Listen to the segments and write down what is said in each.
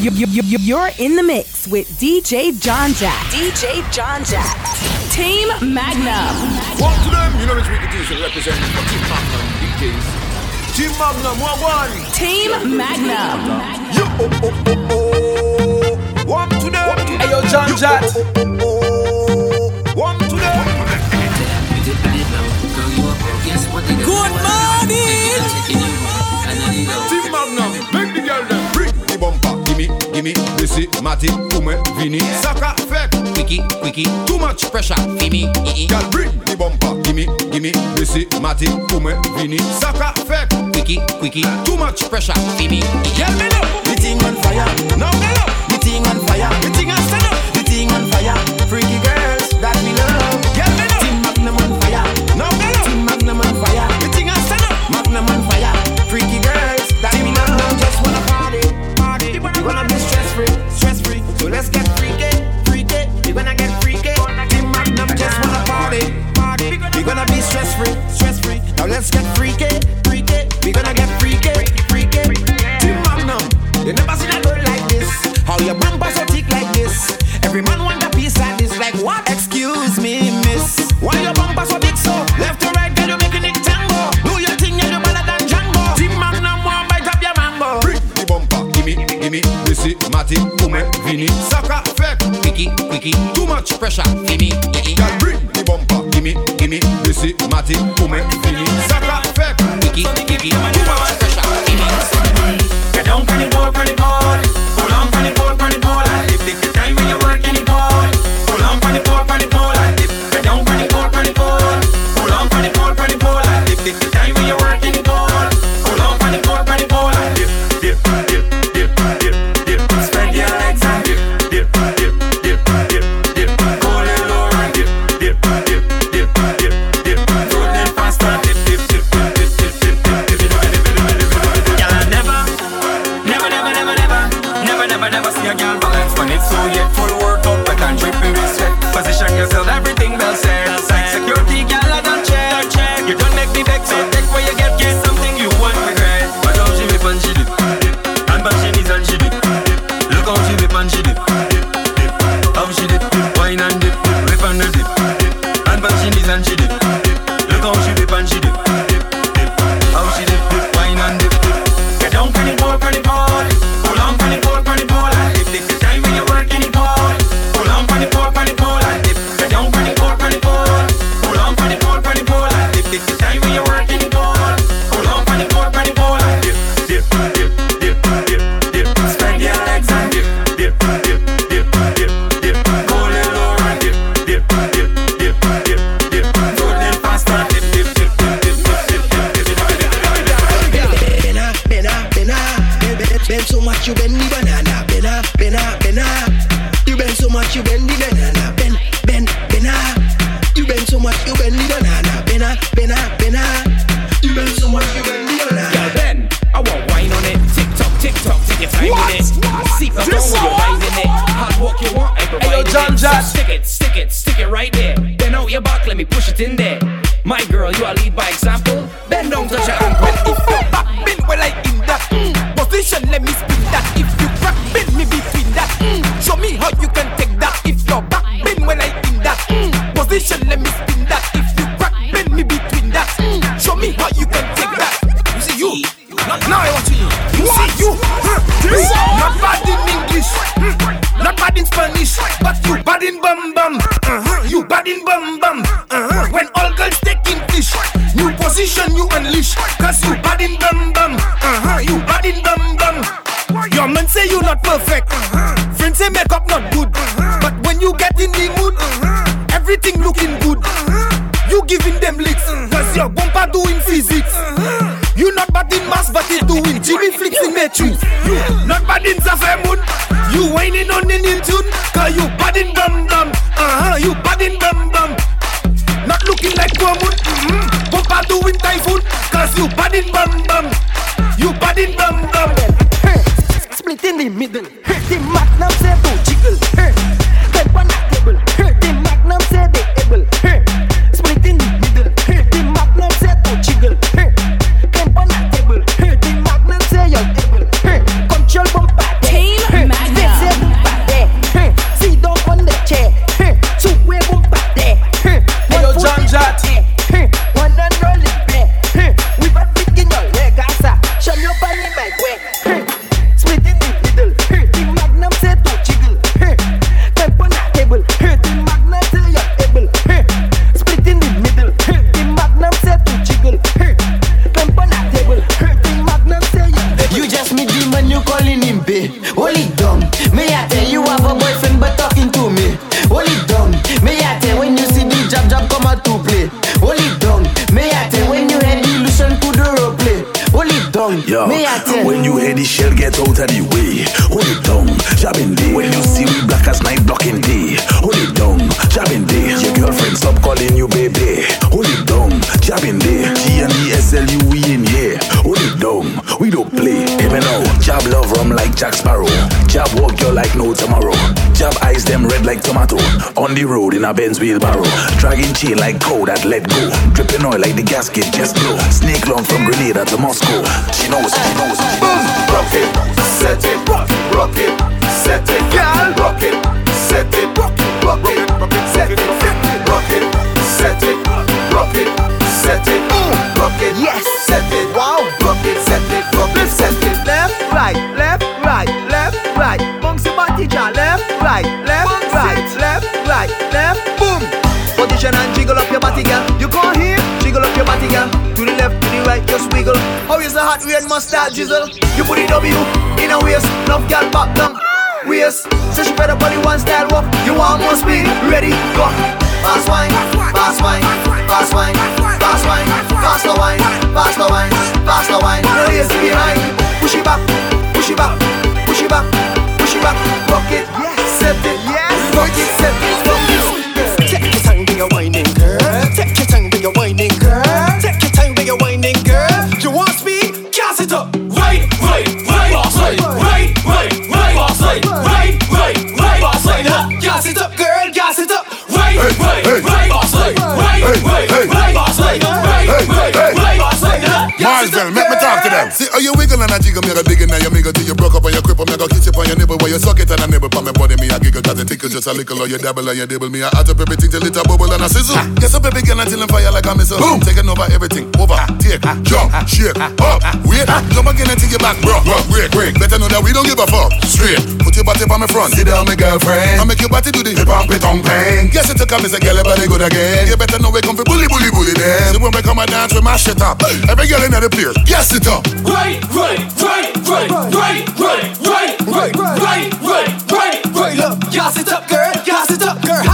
You're in the mix with DJ John Jack. DJ John Jack. Team Magnum. One to them. You know this week it is representing for Team Magnum DJs. Team Magnum, one one. Team Magnum. Yo, oh, oh, oh, oh. One to them. Hey, yo, John Jack. Oh, oh, oh. One to them. Good morning. gimme, gimme, besi, mati, pou mwen vini Saka fek, quicky, wiki, too much pressure, fimi Gal bring the bumper, gimme, gimme, besi, mati, pou mwen vini Saka fek, quicky, wiki, too much pressure, fimi Yel me up, the thing on fire, now me up, the thing on fire, the thing on stand up, di ting on fire. Freaky girls that we love. gonna be stress free, stress free. Now let's get freaky, freaky. We gonna get freaky, freaky. Team up now. you never seen a girl like this. How your bumper so thick like this? Every man want a piece of this. Like what? Excuse me, miss. Why your bumper so big so? Left to right, girl, you making it tango. Do your thing, yeah, you better than Django. Team up now, more bite up your mango. Bring the bumper, gimme, gimme. Missy, Matty, Ume, Vinny, sucker, fake, Wiki, Wiki. Too much pressure, gimme, gimme. Girl, bring the bumper. Imi, imi, desi, mati, koumen, fini Saka, fek, iki, iki, kouman and she do. A Benz wheelbarrow, dragging chain like cow that let go, dripping oil like the gasket just blow. Snake long from Grenada to Moscow. She knows, she knows, she knows. Rock it, set it, rock it, set it, girl. Rock it, set it, rock it, set it, rock it, set it, rock it, set it, rock it, Yes. Jiggle up your body, girl. You come here, jiggle up your body, girl. To the left, to the right, just wiggle. How is the hot red mustard drizzle? You put it W in a waist, enough girl back down. Waist, so she better body one style walk. You want more speed? Ready, go. Fast wine, fast wine, fast wine, fast wine, faster wine, faster wine, faster wine. No lazy behind. Push it back, push it back, push it back, push it back. Rock it, set it, rock it, set it. As man to them. See how you wiggle and I jiggle, me a dig and you miggle till you broke up and you cripple, me a go kiss you on your nibble while you suck it and I nibble on my body, me a giggle cause it tickle just a little. Or you dabble and you dibble. Me a hot up everything till it a bubble and a sizzle. Yes, up baby girl until I'm fire like a missile. Boom, taking over everything, over, take, jump, shake, up, wait, jump again until you back, bro. Break, break, better know that we don't give a fuck. Straight, put your body on my front, sit down, my girlfriend. I make your body do the hip hop, it on bang. Yes, it took a miss. A girl, body good again. You better know we come for bully, bully, bully them. So when we come and dance, we mash it up. Every girl in the place, yes it up. Right, right, right, right, right, right, right, right, right, right, right. Y'all sit up, girl. Y'all sit up, girl.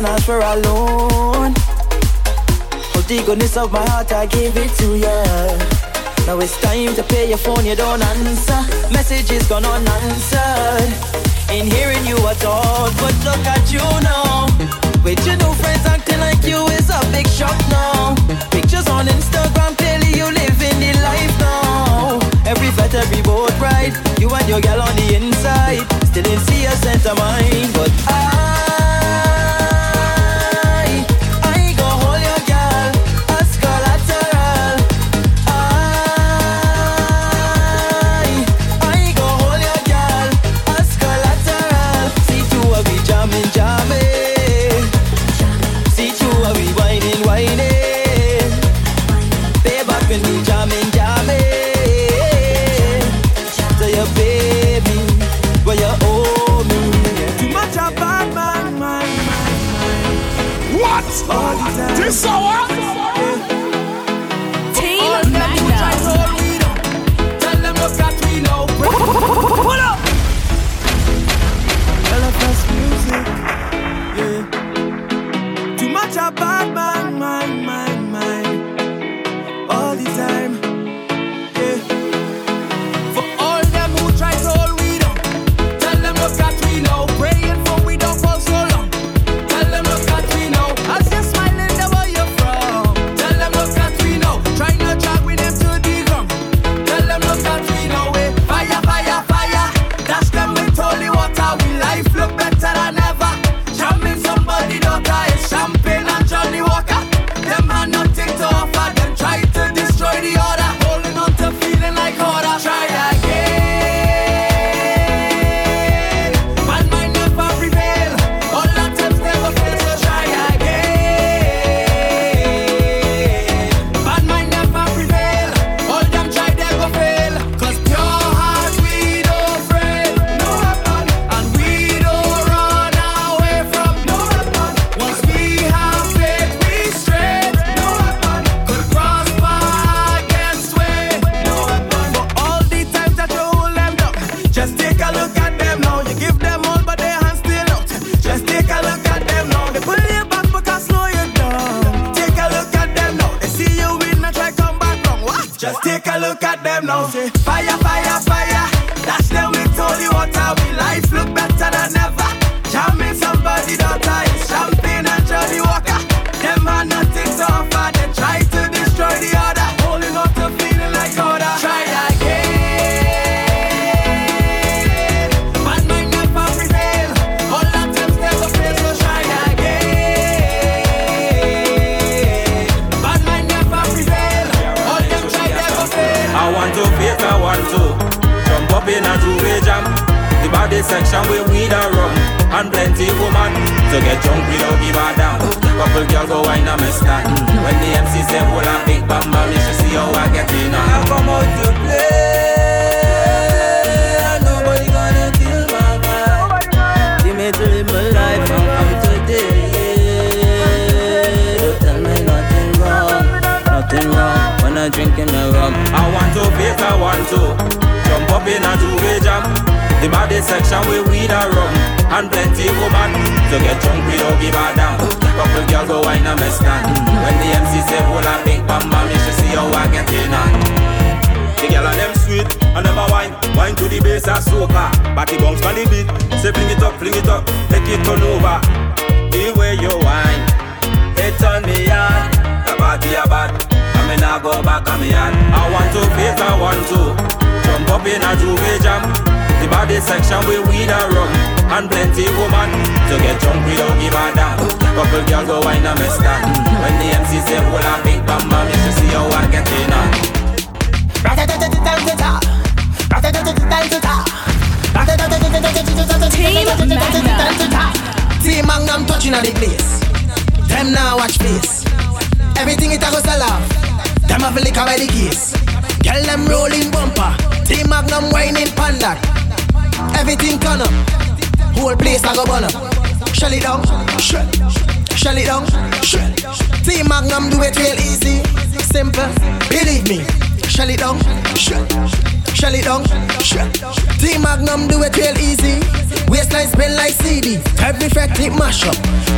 cannot for alone. All the goodness of my heart, I give it to you. Now it's time to pay your phone, you don't answer. Messages gone unanswered. Ain't hearing you at all, but look at you now. With your new friends acting like you is a big shock now. Pictures on Instagram, clearly you live in the life now. Every flight, every boat ride, you and your gal on the inside. Still didn't see a sense of mine, but I.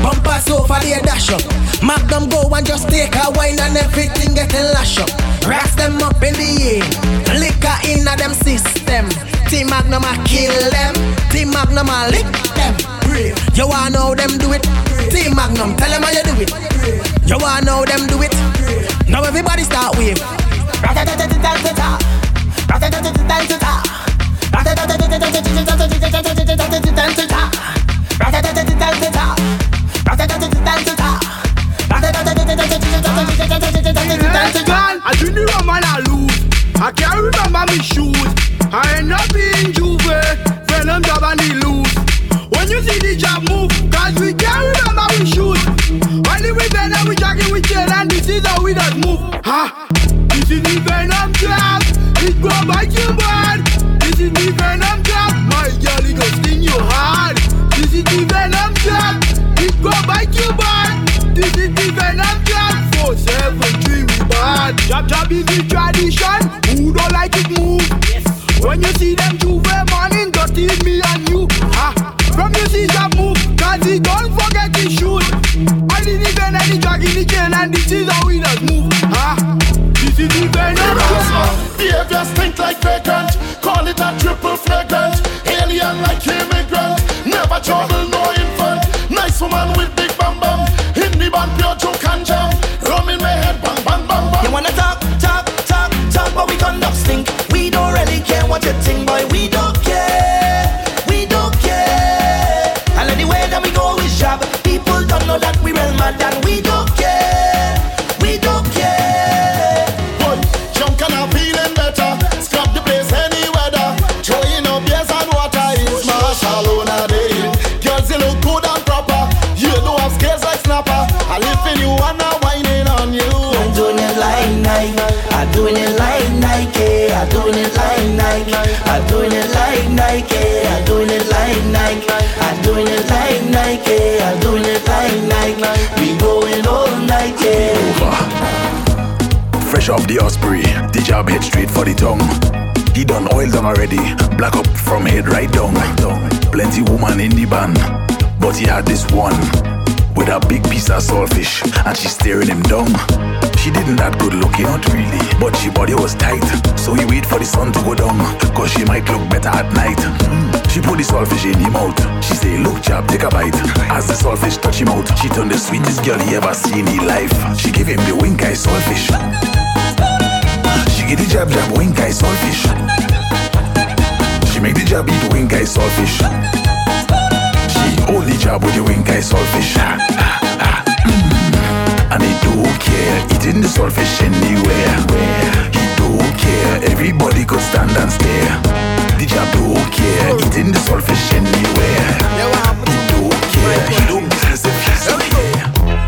up. Bumper sofa they dash up. Magnum go and just take a wine and everything getting lash up. Racks them up in the air. Liquor in a them system. Team Magnum a kill them. Team Magnum a lick them. You wanna know them do it? Team Magnum, tell them how you do it. You wanna know them do it? Now everybody start wave. The and I lose. I can't remember me shoes. I end up in Jouvert. Venom job and he lose. When you see the job move, cause we can't remember we shoes. Only we venom, we jacking we chill, and this is how we that move. Ha! This is the venom job. It go by your bad. This is the venom job. My girl, it goes in your heart. This is the venom job. It go by your bad. This is the venom job. seven. Bad Jab jab is the tradition. Who don't like it move? Yes. When you see them juve in dusty. me and you. Ah, from you see jab move, cause he don't forget his shoes. I didn't even any drag in the chain, and this is how we does move. Ah. This is the venom. Behavior stink like vagrant. Call it a triple fragrant. Alien like immigrant. Never trouble no I'm doing it like Nike. I'm doing it like Nike. We going all night, yeah. Fresh off the Osprey, the job head straight for the tongue. He done oil down already, black up from head right down. Plenty woman in the band, but he had this one with a big piece of saltfish, and she staring him down. She didn't that good looking, not really, but she body was tight. So he wait for the sun to go down, cause she might look better at night. Mm. She put the saltfish in him mouth. She say, look chap, take a bite. As the saltfish touch him out, she turned the sweetest girl he ever seen in life. She gave him the wink eye saltfish. She give the jab jab wink eye saltfish. She make the jab eat the wink eye saltfish. She only jab with the wink eye saltfish. And he don't care eating the saltfish anywhere. He don't care everybody could stand and stare. The jab don't care eating the saltfish anywhere. He don't care he don't business if he's.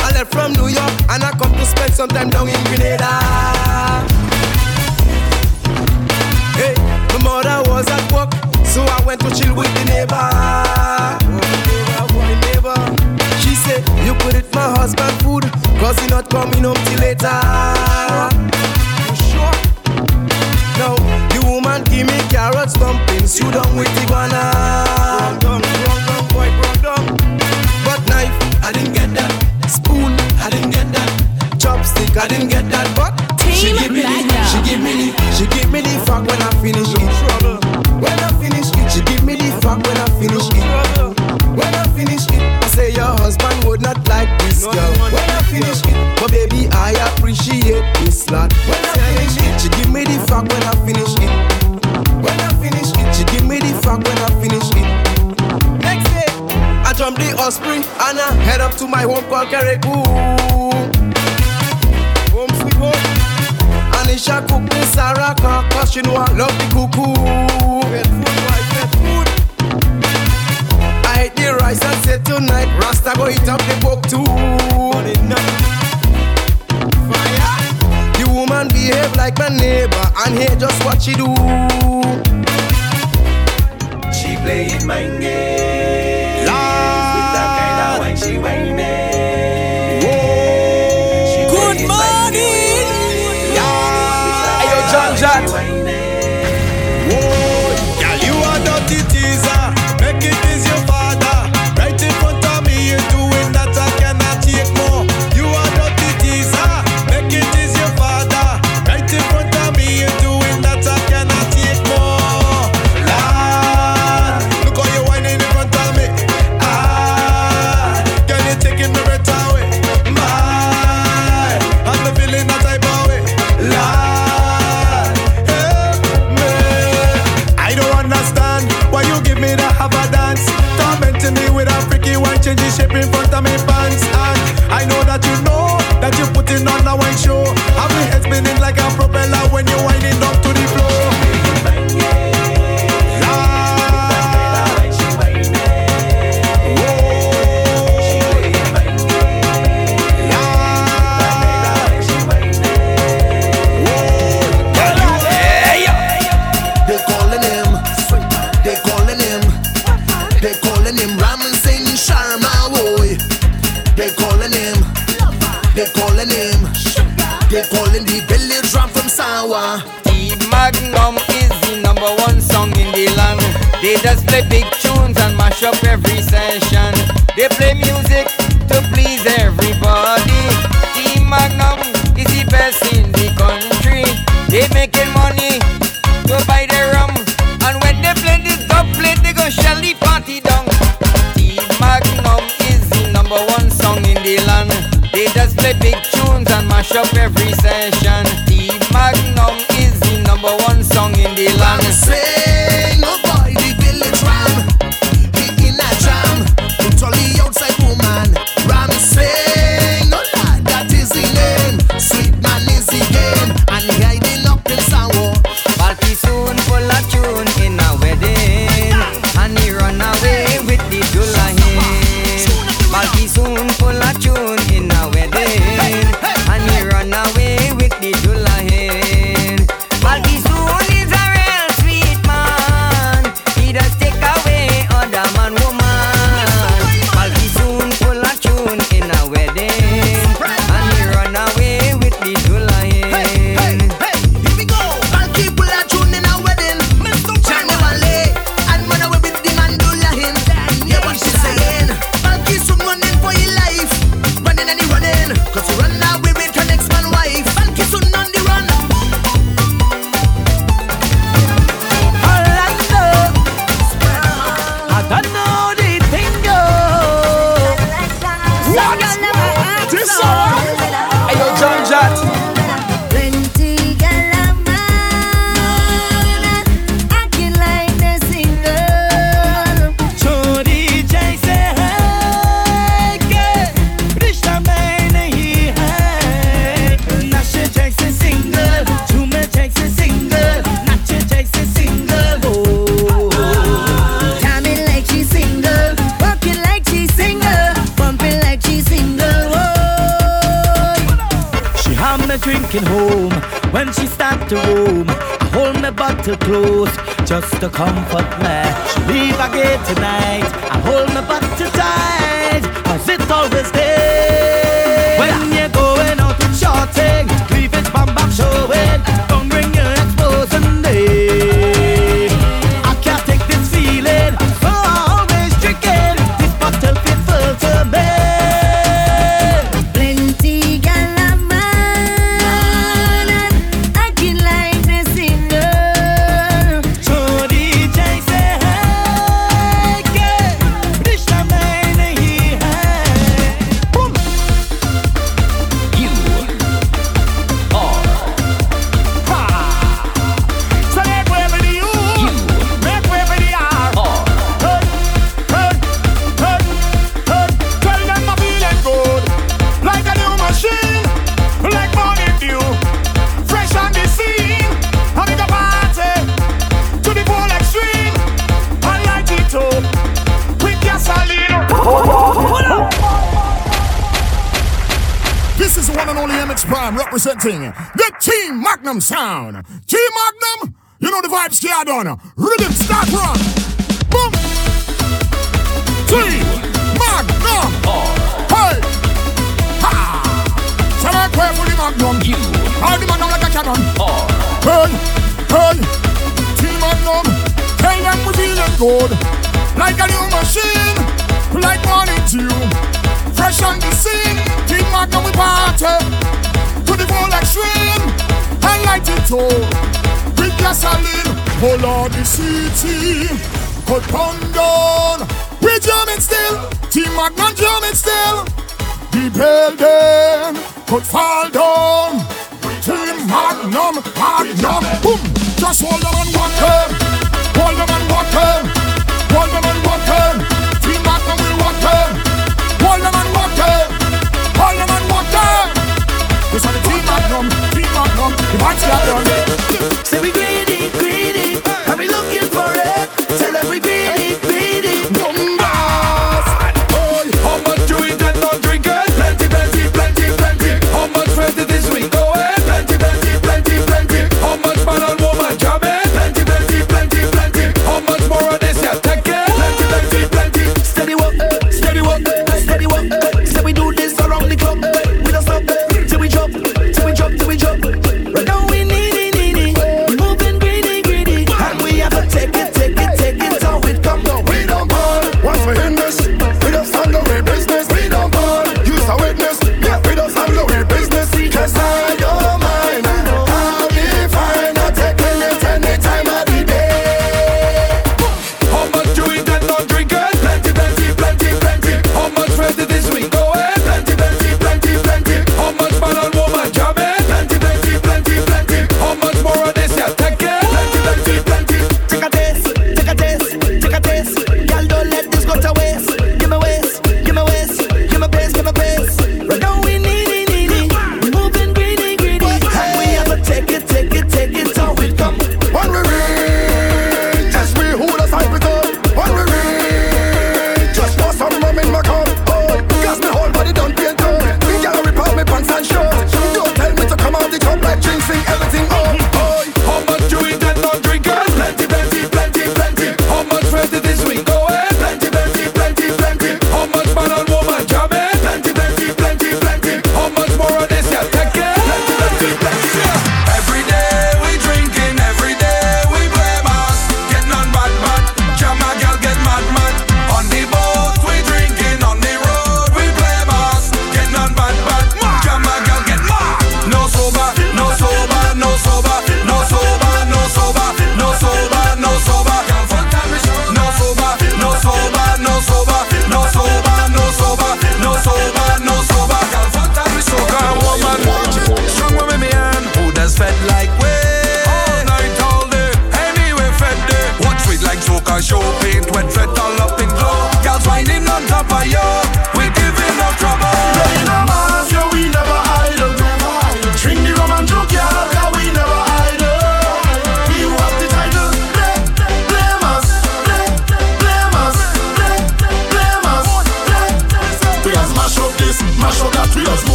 I left from New York and I come to spend some time down in Grenada. Hey, my mother was at work, so I went to chill with the neighbor. Could eat my husband food, cause he not coming home till later. You sure? No, the woman give me carrots, dumplings, you done with the banana. Wrong, wrong, wrong, boy, wrong, wrong. But knife, I didn't get that. Spoon, I didn't get that. Chopstick, I didn't get that. But she give me the, she give me the, she give me the fuck when I finish it. When I finish it, she give me the fuck when I finish it. This girl. When I finish it, but baby I appreciate this lot. When I finish it, she give me the fuck when I finish it. When I finish it, she give me the fuck when I finish it. Next day, I jump the Osprey and I head up to my home called Carriacou. Home sweet home. Anisha cook me Saraka Cause she know I love the cuckoo rice and said tonight Rasta go eat up the book too. Fire. The woman behave like my neighbor And hear just what she do. She playing mind games room. I hold my bottle close just to comfort me. She leave again tonight. I hold my bottle tight, cause it always there. When you're going out and shouting, cleavage bum bum showing. representing the Team Magnum sound. Team Magnum, you know the vibes here done. Rhythm start run. Boom. Team Magnum. Hey. Ha. So I pray for the Magnum. You. All the Magnum like a cannon. Hey. Hey. Team Magnum. Hey, I'm feeling good. Like a new machine. Like money too. Fresh on the scene. Team Magnum we party the whole extreme and light it up with gasoline. Oh Lord, the city cut down. We jamming still, Team Magnum jamming still. The building cut fall down. Team Magnum, Magnum, boom. Just hold them and walk them. Hold them and walk them. Hold them and walk them.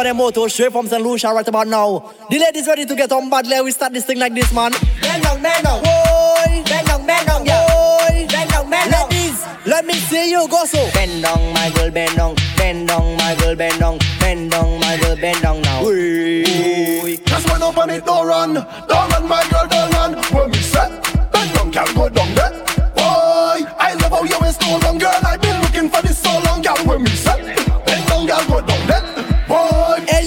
power them motor straight from St. Lucia right about now. The ladies ready to get on bad let we start this thing like this, man. Men on, men on, boy. Men on, men on, yeah. boy. Men on, men on. Ladies, let me see you go so. Bend down, my girl, bend down. Bend down, my girl, bend down. Bend down, my girl, bend down now. Ooh. Just one up on it, don't run. Don't run, my girl, don't run. When we set, bend down, can't go down there. Boy, I love how you ain't so long, girl. I've been looking for this so long, girl. When we set, bend down, girl, go down there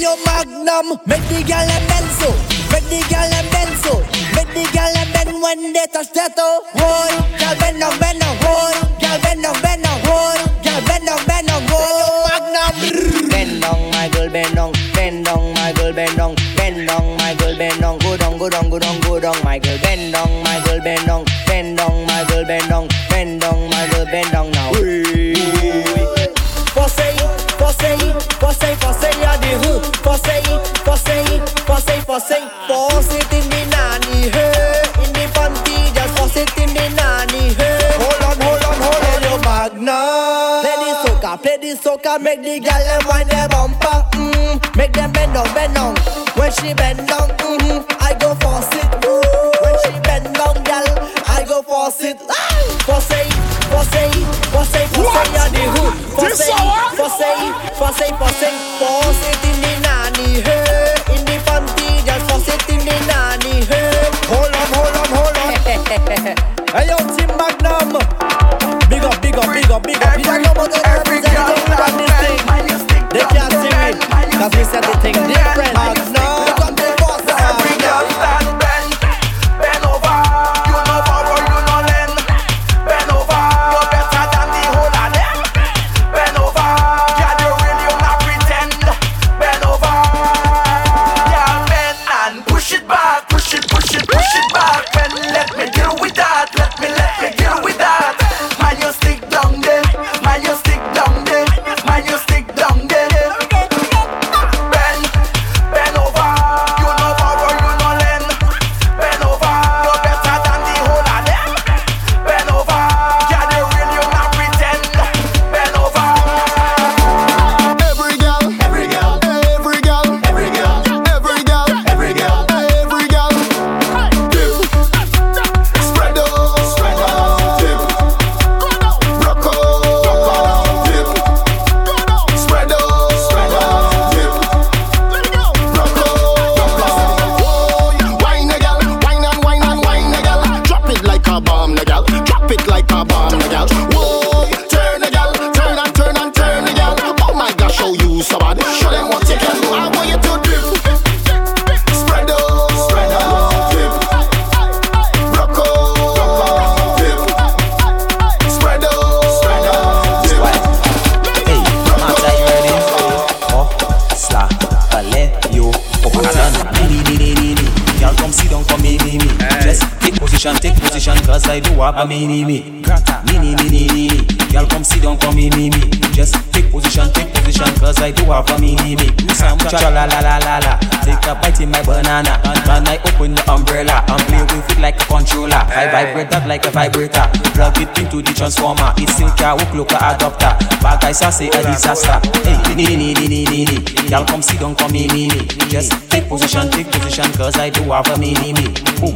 your magnum. Make the gal a benzo. Make the gal a benzo. Make the gal a ben when they touch that toe. Boy, gal ben no ben no. Boy, gal ben no ben no. Boy, gal ben no ben no. Boy, magnum. Bend down, my girl, bend down. Bend down, my girl, bend down. Bend down, my girl, bend down. Go down, go down, go down, go down, my girl. Bend down, my girl, bend down. Bend down, my girl, bend down. Bend down, my girl, bend down now. Hey. Forsake, forsake, forsake, forsake. फसै फसै फसै फसै फसे तिमी नानी हे इन्दी पन्ती जस in the नानी hey. Hold on hold on hold on. Your magna play the soca play the soca make the gal them wind their bumper mm, make them bend down bend down. When she bend down mm -hmm, I go force it. Ooh. when she bend down gal I go force it. Ah! force it force it force it force it on the hood. Force it force it force it force it force a mini, me. Grata, mini, mini, mini. Y'all come sit down, come me, me. Just take position, take position, cause I do have a mini, me. Some cha la la la la la. Take a bite in my banana, and I open the umbrella and play with it like a controller. I vibrate that like a vibrator. Plug it into the transformer. It still can work like a adapter. Bag I say a disaster. Hey, ni ni ni ni ni ni. Y'all come sit down, come me me me. Just take position, take position, cause I do have a mini me. Boom,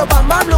Obama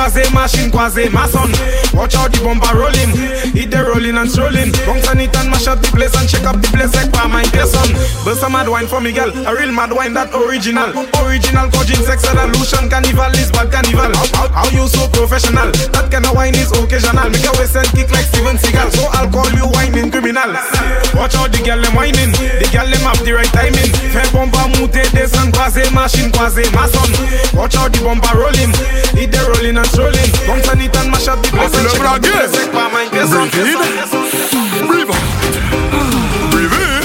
croiser, machine, croiser, maçon. Watch out the bumper rolling. Hit the rolling and strolling. Bounce on it and mash up the place and check up the place like by my person. Bust a mad wine for me, girl. A real mad wine that original. Original coaching, sex solution. Carnival is bad carnival. How, how, how you so professional? That kind of wine is occasional. Make a waist and kick like Steven Seagal. So I'll call you whining criminal. Watch out the girl them whining. The girl them have the right timing. Fait bumper monter, descend, croiser, machine, croiser, maçon. Watch out the bumper rolling. Hit the rolling and strolling. Bounce on it and mash up the place and check up the place like by. Breathe out. Breathe in.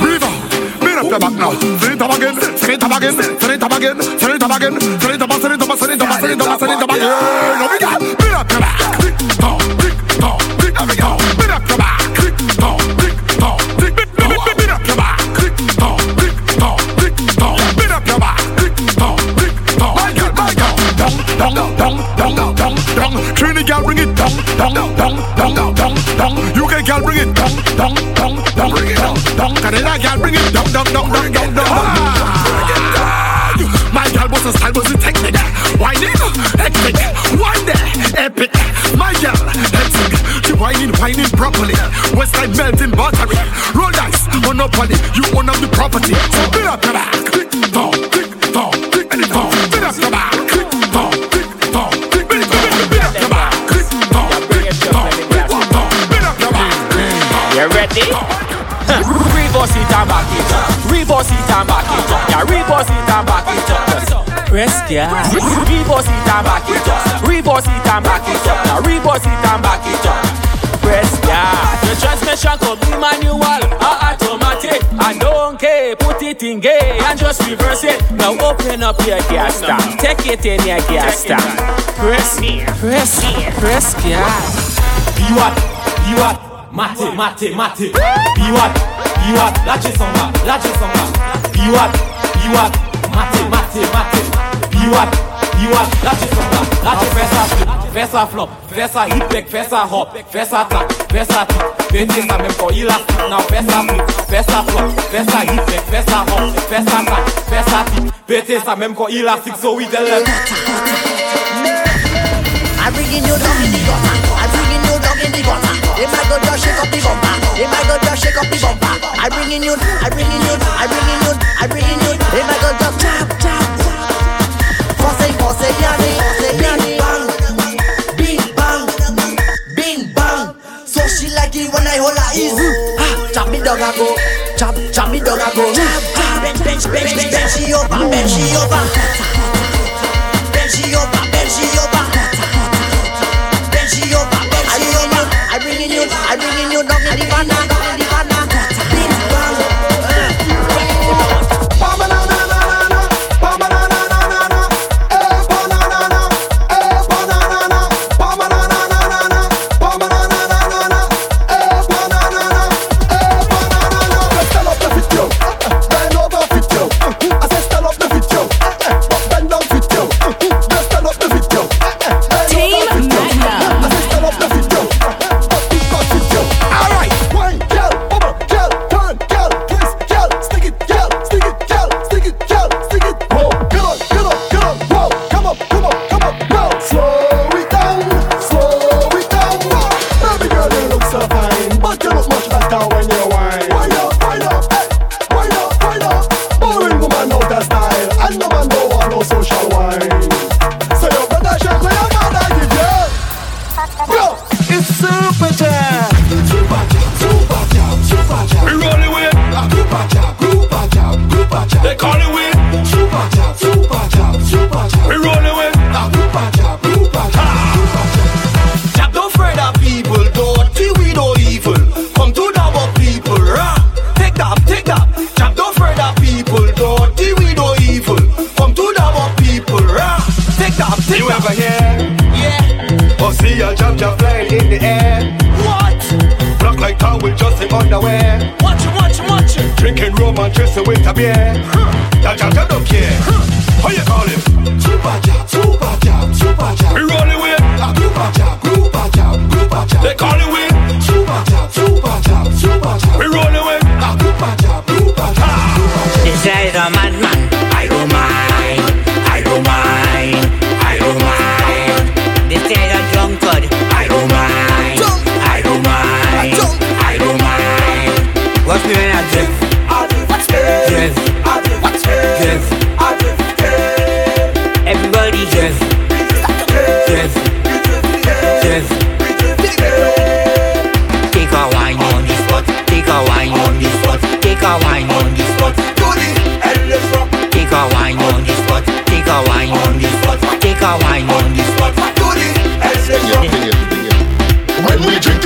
Breathe out. Beat up your back now. Send it up again. Send it up again. Send it up again. Send it up again. Send it up. Send it up. Send it up. Send it up. Send it up again. No, we got. Beat up your back. Tick dong. Trini girl, bring it dong, dong, dong, dong, dong, dong. UK girl, bring it dong, dong, dong, dong, dong, dong. Canada girl, bring it dong, dong, dong, dong, dong, dong. My girl was a style, was a technique. Whining, hectic, one day, epic. My girl, hectic. She whining, whining properly. West side melting buttery. Roll dice, monopoly. You own up the property. So beat up your back. Ready? Reverse it and back it up. Reverse it and back it up. Yeah, reverse it and back it up. Rest yeah. Reverse it and back it up. Reverse it and back it up. Yeah, reverse it and back it up. Press yeah. The transmission could be manual or automatic. I don't care. Put it in gear and just reverse it. Now open up your gas tank. Take it in your gas tank. Press, press, press gas. Be what? Be what? Mate. Be what? Be what? Lâchez son bas, lâchez son bas. Be what? Be what? Mate, mate, mate. Be what? Be what? Lâchez son bas, lâchez fais ça flip, fais ça flop, fais ça hip back, fais ça hop, fais ça tap, fais ça tip. Pétez ça même quand il a flip, now fais ça flip, fais ça flop, fais ça hip back, fais ça hop, fais ça tap, fais ça tip. Pétez ça même quand il a six, so we tell them. I'm bringing you down in the gutter. I'm bringing you down in the gutter. They might go just shake up the bumper. They might go just shake up the bumper. I'm bringing you, I'm bringing you, I'm bringing you, I'm bringing you. They might go just tap tap. Force, force, yanni, bing bang, bing bang, bing bang. So she like it when I hold her is. Ah, chop me down I go, chop, chop me down I go. Bench, bench, bench, bench, bench she over, bench she over. Bench she over, bench she over. Bringing you, down in the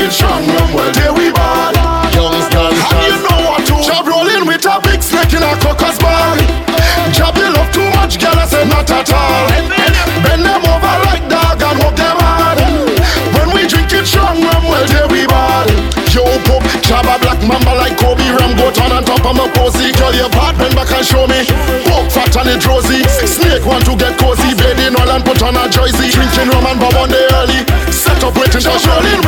kitchen Well, there we ball. Young Youngsters And you know what to Job rolling with a big snake in a crocus bar. Job you love too much, girl, I say not at all Bend them over like dog and hug them hard When we drink it strong rum, well, there we ball. Yo, pop, job a black mamba like Kobe Ram Go turn on top of my posy Girl, your part, bend back and show me Walk fat and it rosy Snake want to get cozy bed in all and put on a jersey Drinking rum and bob on the early Set up waiting, for rolling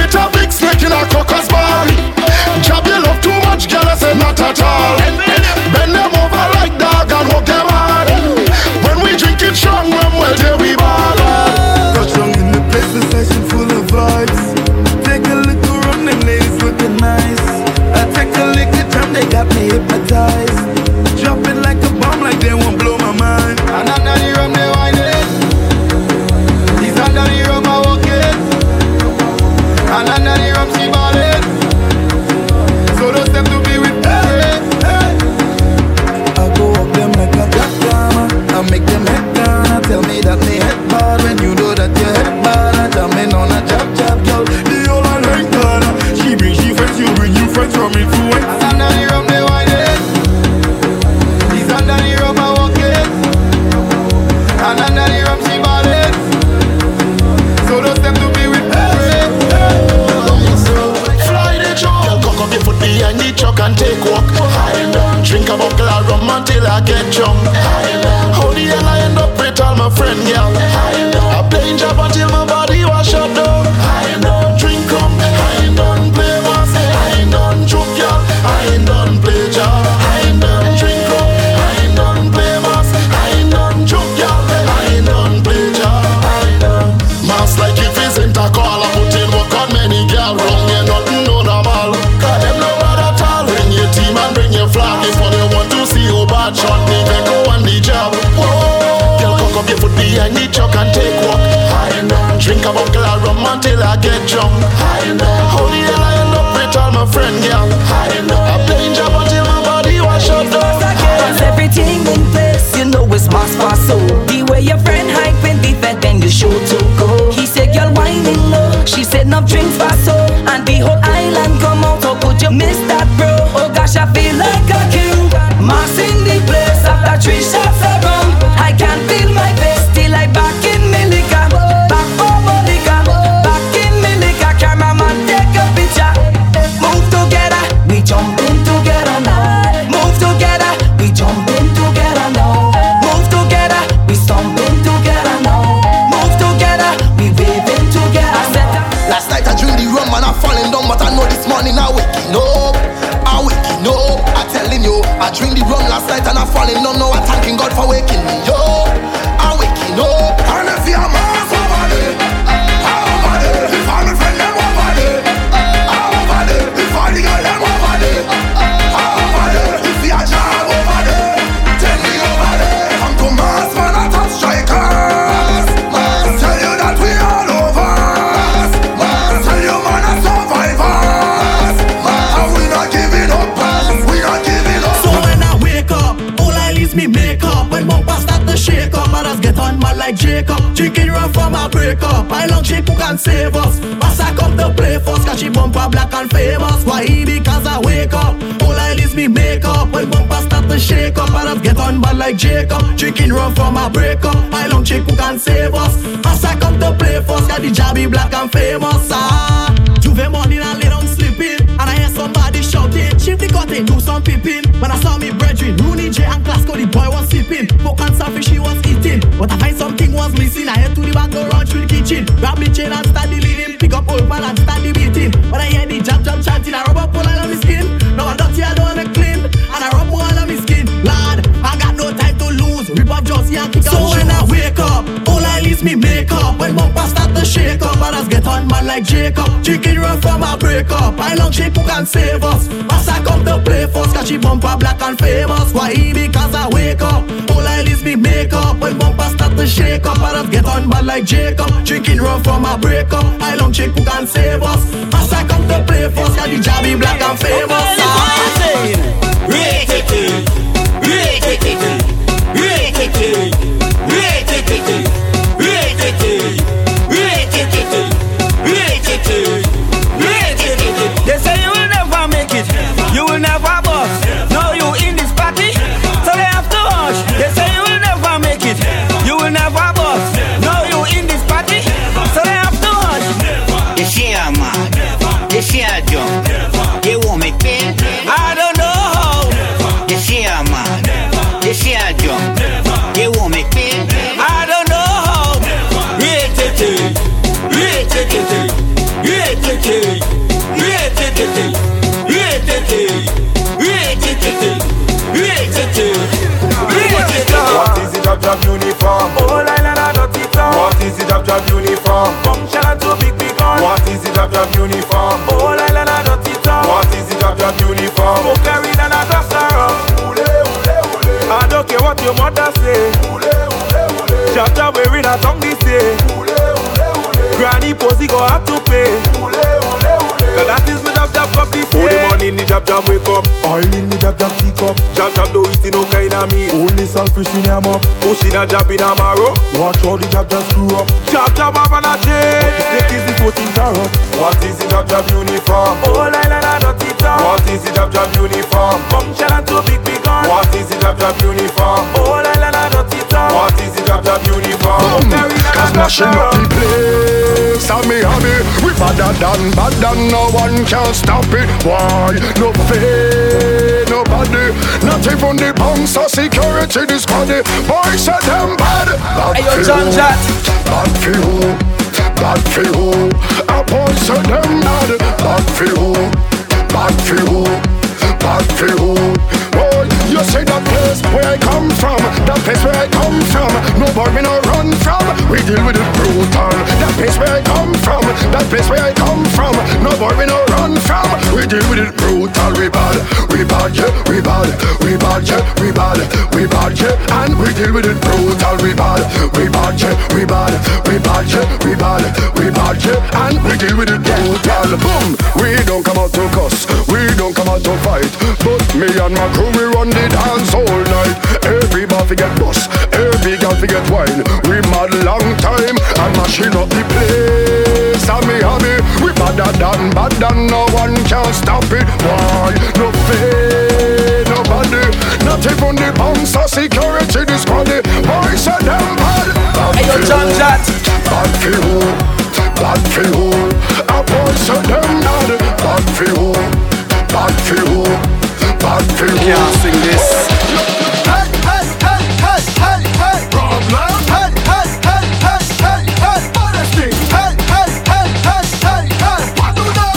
I'm famous, ah. You were morning and late sleeping, and I hear somebody shouting. Shift the it, do some peeping. When I saw me brethren, Rooney J and Glasgow, the boy was sipping. Pork and selfish he was eating, but I find something was missing. I head to the back, go run through the kitchen, grab me chain and start me make up. When my past start to shake up, and us get on man like Jacob. Chicken run from a breakup. I long she who can save us. As I come to play first, cause she bumper black and famous. Why he because I wake up. All I is me make up. When bumper start to shake up, and us get on man like Jacob. Chicken run from a breakup. I long chick who can save us. As I come to play first, cause the job be black and famous. Oh, Rate it, rate it, rate it, rate it, rate it. Money in the job job wake up. Oil in the job job teacup. Job job do eat no kind of meat. Only selfish in your mouth. Pushing a job in a marrow. Watch how the job just screw up. Job job have an a chain. But the snake is the floating carrot. What is the job job uniform? Oh la la la dirty town. Uh. What is the job job uniform? Come shell and two big big gun. What is the job job uniform? Oh la la la dirty town. Uh. What is the job job uniform? Boom. Cause mashing up the place And me hobby We badder than bad than no one can stop it Why? No fear Nobody Not even the bunks of security This squaddy Boys say them bad Bad Hey, yo, for John who? Bad for who? Bad for who? A boy say them bad Bad for who? Bad for who? Bad for who? Boy, you see that place where I come from? That place where I come from. No boy no run from. We deal with it brutal. That place where I come from. That place where I come from. No boy no run from. We deal with it brutal. We bad, we bad, yeah, we bad. We bad, yeah, we bad. We bad, yeah, and we deal with it brutal. We bad, we bad, yeah, we bad. We bad, yeah, we bad. We bad, yeah, and we deal with it brutal. Boom, we don't come out to cuss. We don't come out to fight. But me and my crew we run the dance all night Every bar fi get bust Every girl fi get wine We mad long time And mashing up the place And me hobby We badder than bad than no one can stop it Why? No fear Nobody Not even the bounce of security This squaddy Boys say them bad Bad Hey, yo, John? Jat. Bad for who? Bad for who? A boy say them bad Bad for who? Bad for who? Bad for who? Can't sing this. Hey, hey, hey, hey, hey, hey. Problem. Hey, hey, hey, hey, hey, hey. Honesty. Hey, hey, hey, hey, hey, hey. What do that?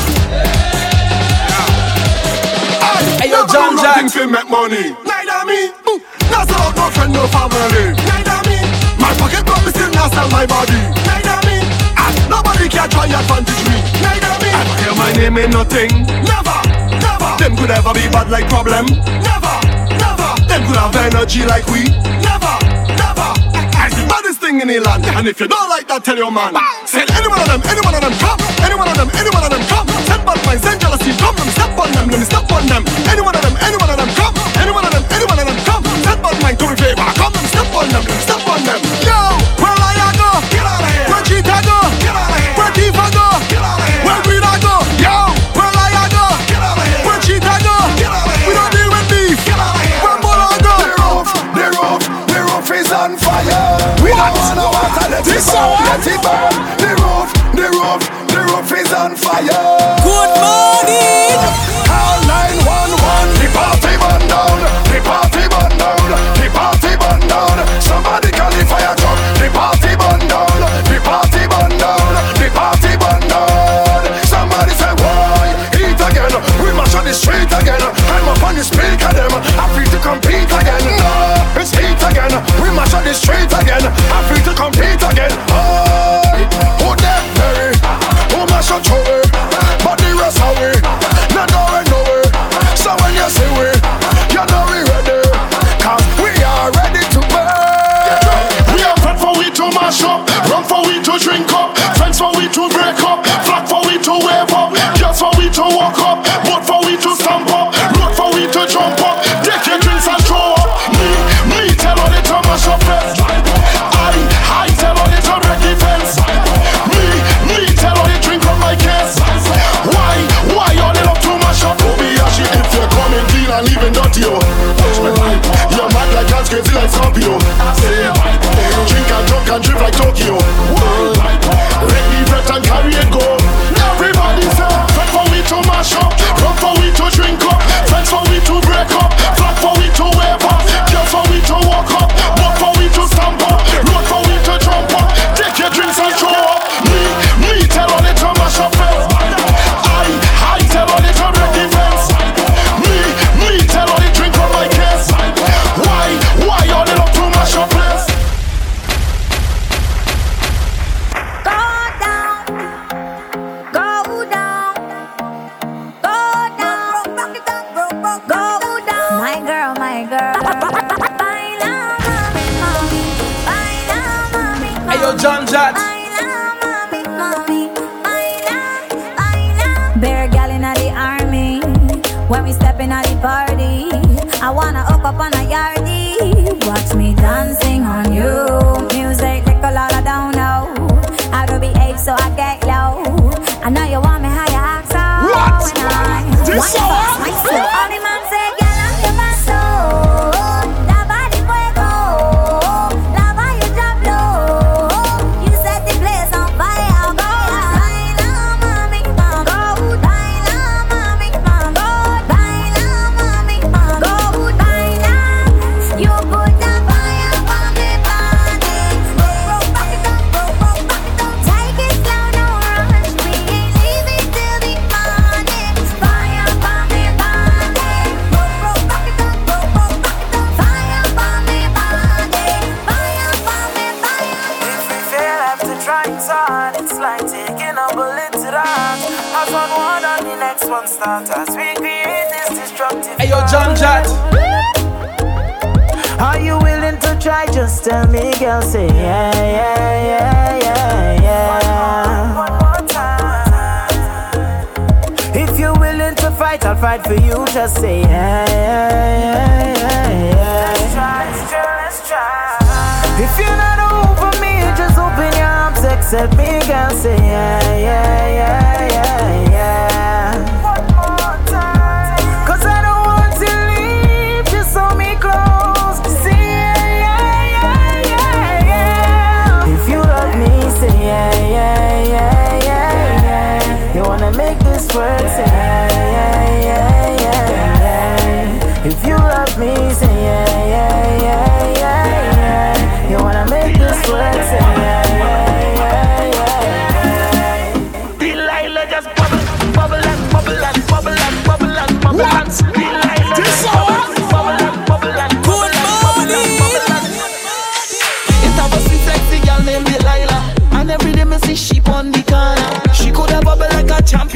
Hey, yo, John Never do Jack. nothing fi make money. Neither me. Mm. Not sell out no friend, no family. Neither me. My pocket me still not sell my body. Neither me. And nobody can try advantage me. Neither me. Ever hear my name in nothing? Never. Them could ever be bad like problem. Never, never. Them could have energy like we. Never, never. I the baddest thing in the land. And if you don't like that, tell your man. Send any one of them, any one of them come. Any one of them, any one of them come. Send bad minds, send jealousy, come. Step on them, let me step on them. Any one of them, any one of them let it burn, let it burn. The roof, the roof, the roof is on fire.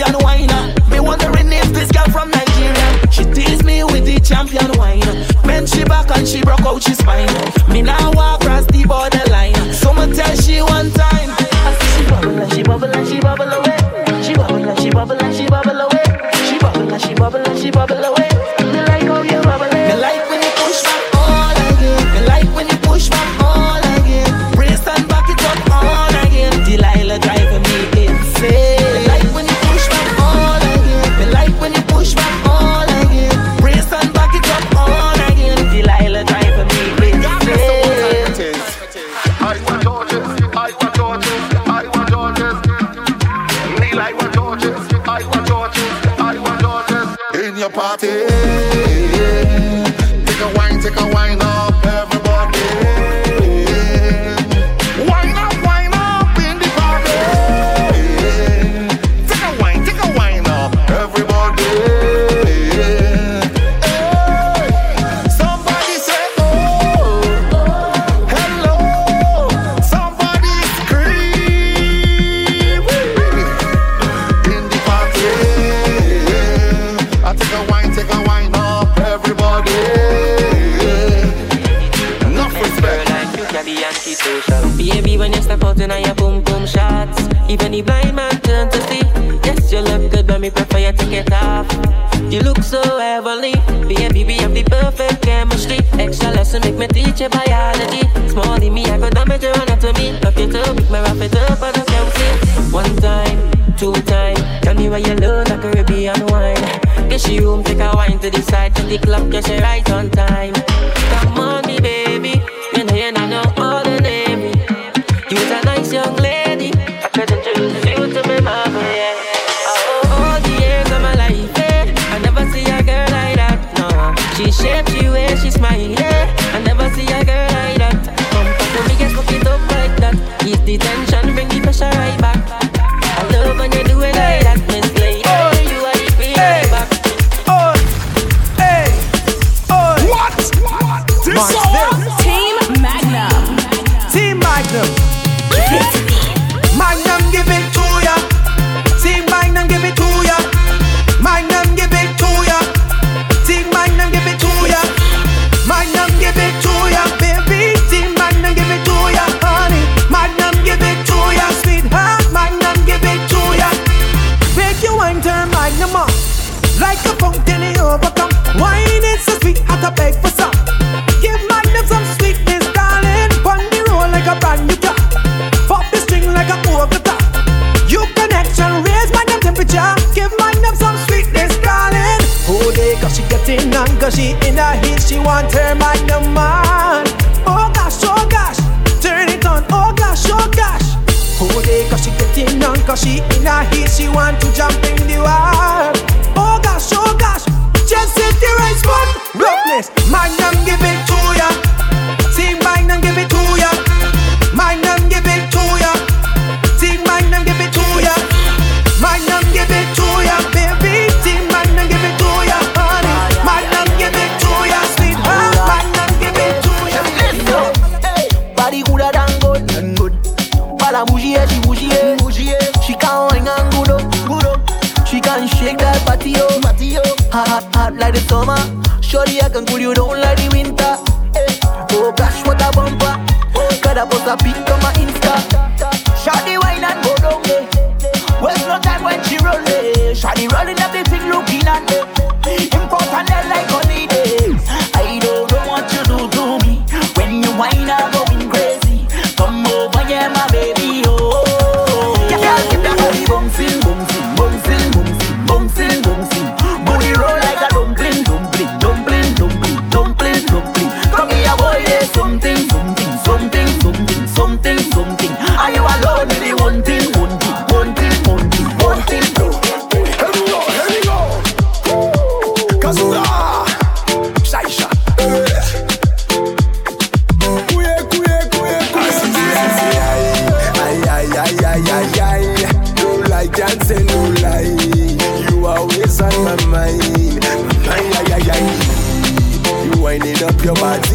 champion wine. Me wondering if this girl from Nigeria. She teased me with the champion wine. Bent she back and she broke out she spine. Me now walk across the borderline. so Someone tell she one time. I see she bubble and she bubble and she bubble away. She bubble and she bubble and she bubble away. She bubble and she bubble and she bubble away. yeah. You look so heavenly. Baby, we have the perfect chemistry. Extra lesson make me teach you biology. Small in me, I go damage your anatomy. Up it up, make me wrap it up, but I can't see. One time, two time. Tell me where you learn the Caribbean wine. Get she room, take a wine to the side. To the clock, get she right on time. everything your body.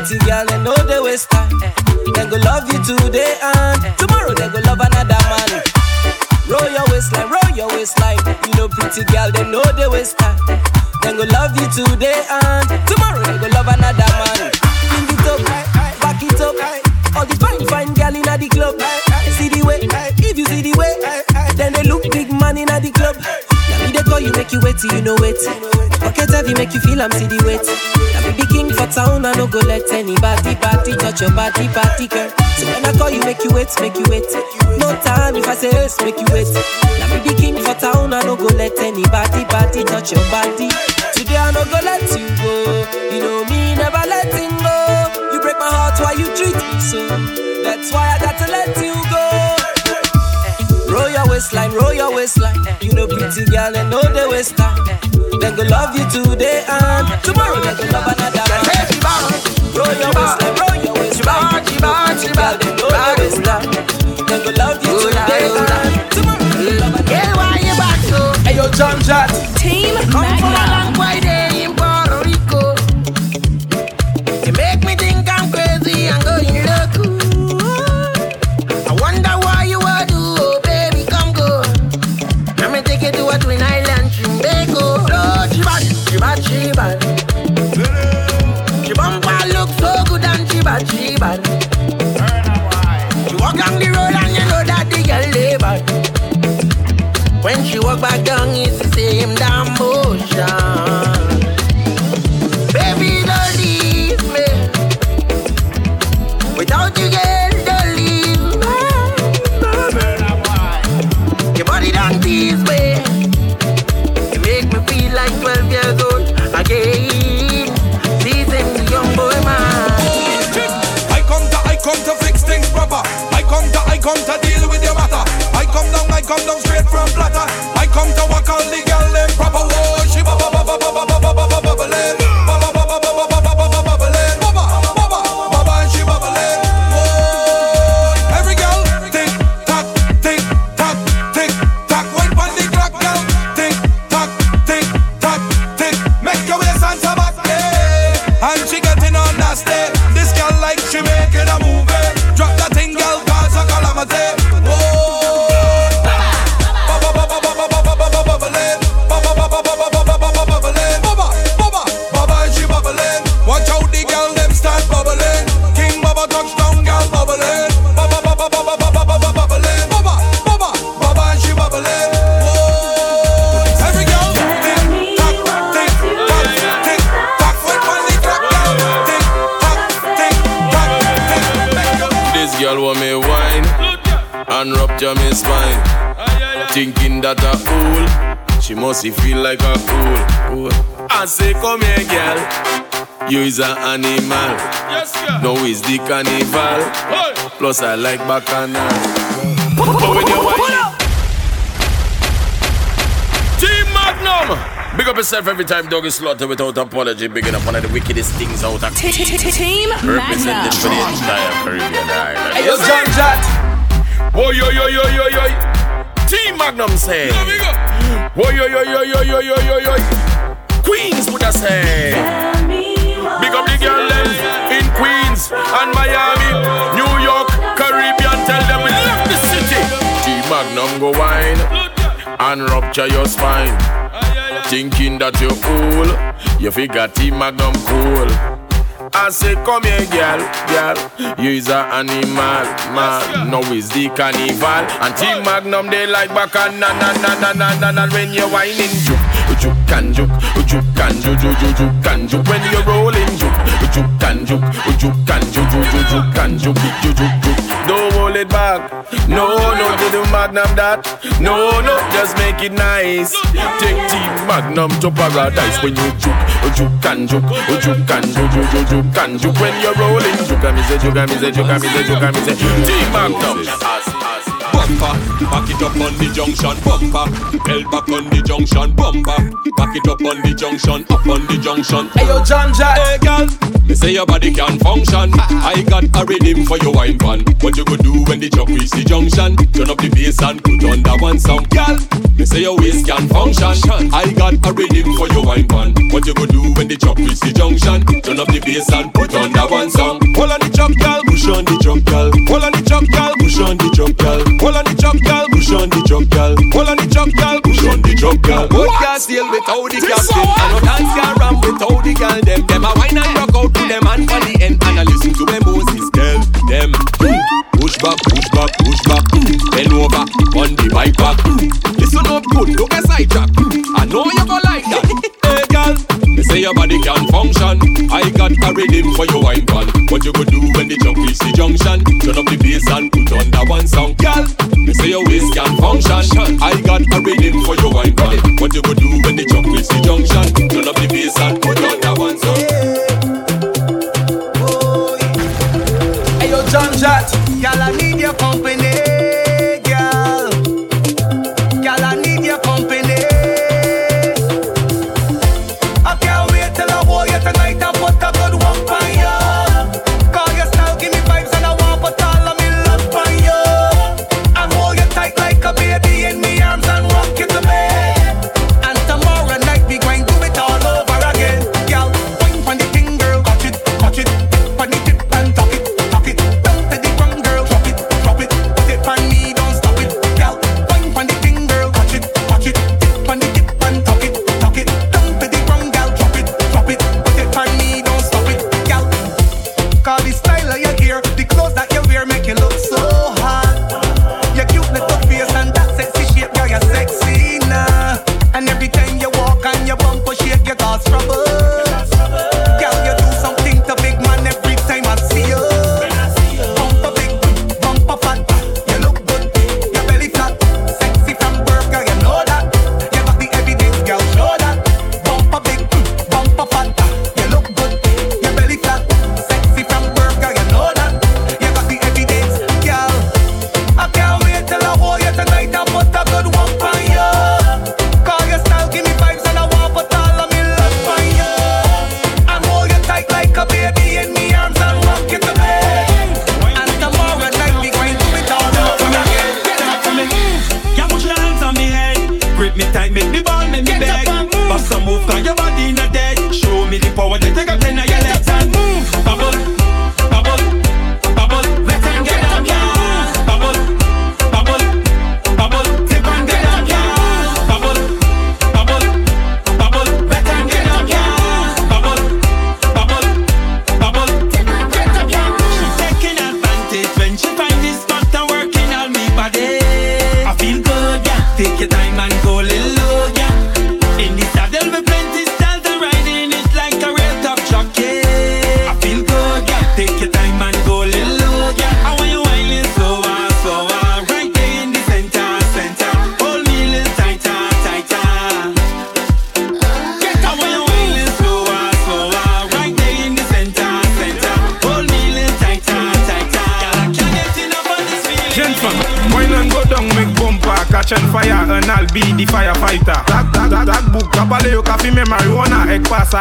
Naughty girl, they know they waste time. They go love you today and tomorrow they go love another man. Roll your waistline, roll your waistline. You know, pretty girl, they know they waste time. They go love you today and tomorrow. Before you make you wait till you know it. Pocket heavy make you feel I'm see wet. weight. Now baby king for town, I no go let anybody party touch your body, party girl. So when I call you, make you wait, make you wait. No time if I say yes, make you wait. Now baby king for town, I no go let anybody party touch your body. Today I no go let you go. You know me never letting go. You break my heart why you treat me so. That's why I got to let you go. Roll your waistline, roll your waistline. Eh. You know pretty girl, and know they waste time. Eh. Then go love you today and tomorrow they go love another man. Roll your waistline, roll your waistline. You pretty girl, they know they waste time. Then go love you today and tomorrow they go love another Yeah, why you back so? Hey yo, John Jat. Team Come from a long way there walk back down, it's the same damn is an animal. No is the carnival. Plus I like bacchanal. But when you wine, Team Magnum. Big up yourself every time dog is slaughtered without apology. Big up one of the wickedest things out of Team Represented for the entire Caribbean island. Hey yo, John Jat. Whoa, yo, yo, yo, yo, yo. Team Magnum say. Whoa, yo, yo, yo, yo, yo, yo, yo, yo. Queens would I say. Big up the girl them in Queens and Miami, New York, Caribbean. Tell them we love the city. Team Magnum go wine and rupture your spine. Thinking that you're cool, you figure Team Magnum cool. I say, come here, girl, girl. You is a animal, man. Now is the carnival. And Team Magnum, they like back and na na na na na na. When you're whining, juk and juk, juk and juk, juk juk and juk. When you're rolling, juk, juk and juk, juk and juk, juk juk and juk, juk juk juk. Don't hold it back. No, no, do the magnum that. No, no, just make it nice. Take team magnum to paradise when you juk, juk and juk, juk and juk, juk juk and juk. When you're rolling, juk and me say, juk and me say, juk and me say, juk and me say, team magnum. Bumper, back it up on the junction, bumper. Held back on the junction, bumper. Back it up on the junction, up on the junction. Hey yo, John Jat. Hey girl, me say your body can function. I got a rhythm for your wine pan. What you could do when the truck reach the junction? Turn up the bass and put on that one song, girl. Me say your waist can function. I got a rhythm for your wine pan. What you could do when the truck reach the junction? Turn up the bass and put on that one song. Hold on the truck, girl. Push on the truck, girl. Hold on the truck, girl. Push on the truck, girl. Hold on the truck, girl. Push on the truck, girl. Hold on the truck, girl. Push on the truck, girl. Boat can't sail without the captain And no dance can ram without the girl them Them a wine and rock out Take your time and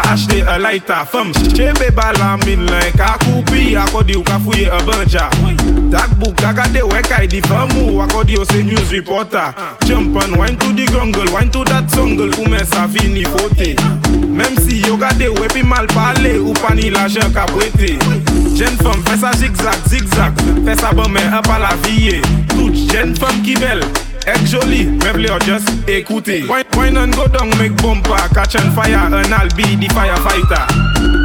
Ashte a laita fam. Chebe bala min len Ka koupi akodi ou ka fouye a banja. Takbou kagade wekay di famu Akodi ou se news reporter. Champan wine to di grongle Wine to dat songle Koumen sa fini fote Mem si yo gade wepi mal pale Ou pani la jen ka bwete Jen fam fesa zigzag zigzag. Fesa bon men apala viye Tout jen fam ki bel. Actually, joli, play leur just écoute. Wine, wine and go down, make bumper, catch and fire, and I'll be the firefighter.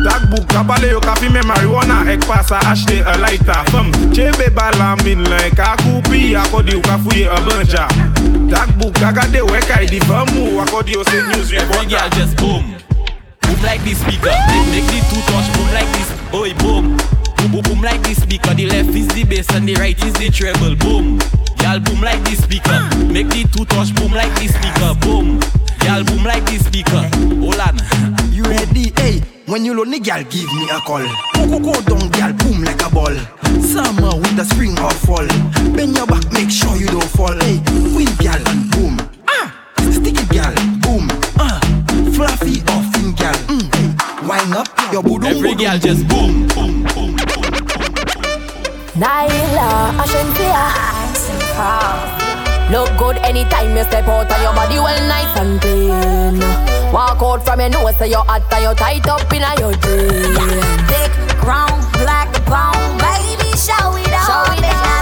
Dagbook, kapale yo kafi me marijuana, ek pasa achete a lighter. Fem, chebe bala min like a kupi, akodi yo kafuye a banja. Dagbook, agade wekai di famu, akodi yo se news reporter. Every girl just boom. Boom like this speaker, they make the two touch, boom like this, oi boom. Boom, boom, boom like this speaker, the left is the bass and the right is the treble, boom. Y'all boom like this speaker. Make the two touch boom like this speaker. Boom. Y'all boom like this speaker. Hold on. You ready? Hey, when you lonely, y'all give me a call. Go, go, down, y'all boom like a ball. Summer with the spring or fall. Bend your back, make sure you don't fall. Hey, queen y'all and boom. Ah, sticky y'all, boom. Ah, fluffy or thin y'all. Mm. Wind up your boodoo. Every y'all just boom, boom, boom. boom. Naila, Ashensia. Look good anytime you step out and your body well nice and clean. Walk out from your nose so your hot and you tight up in your jeans. Thick, grown, black, brown, baby, show it off. Show it off.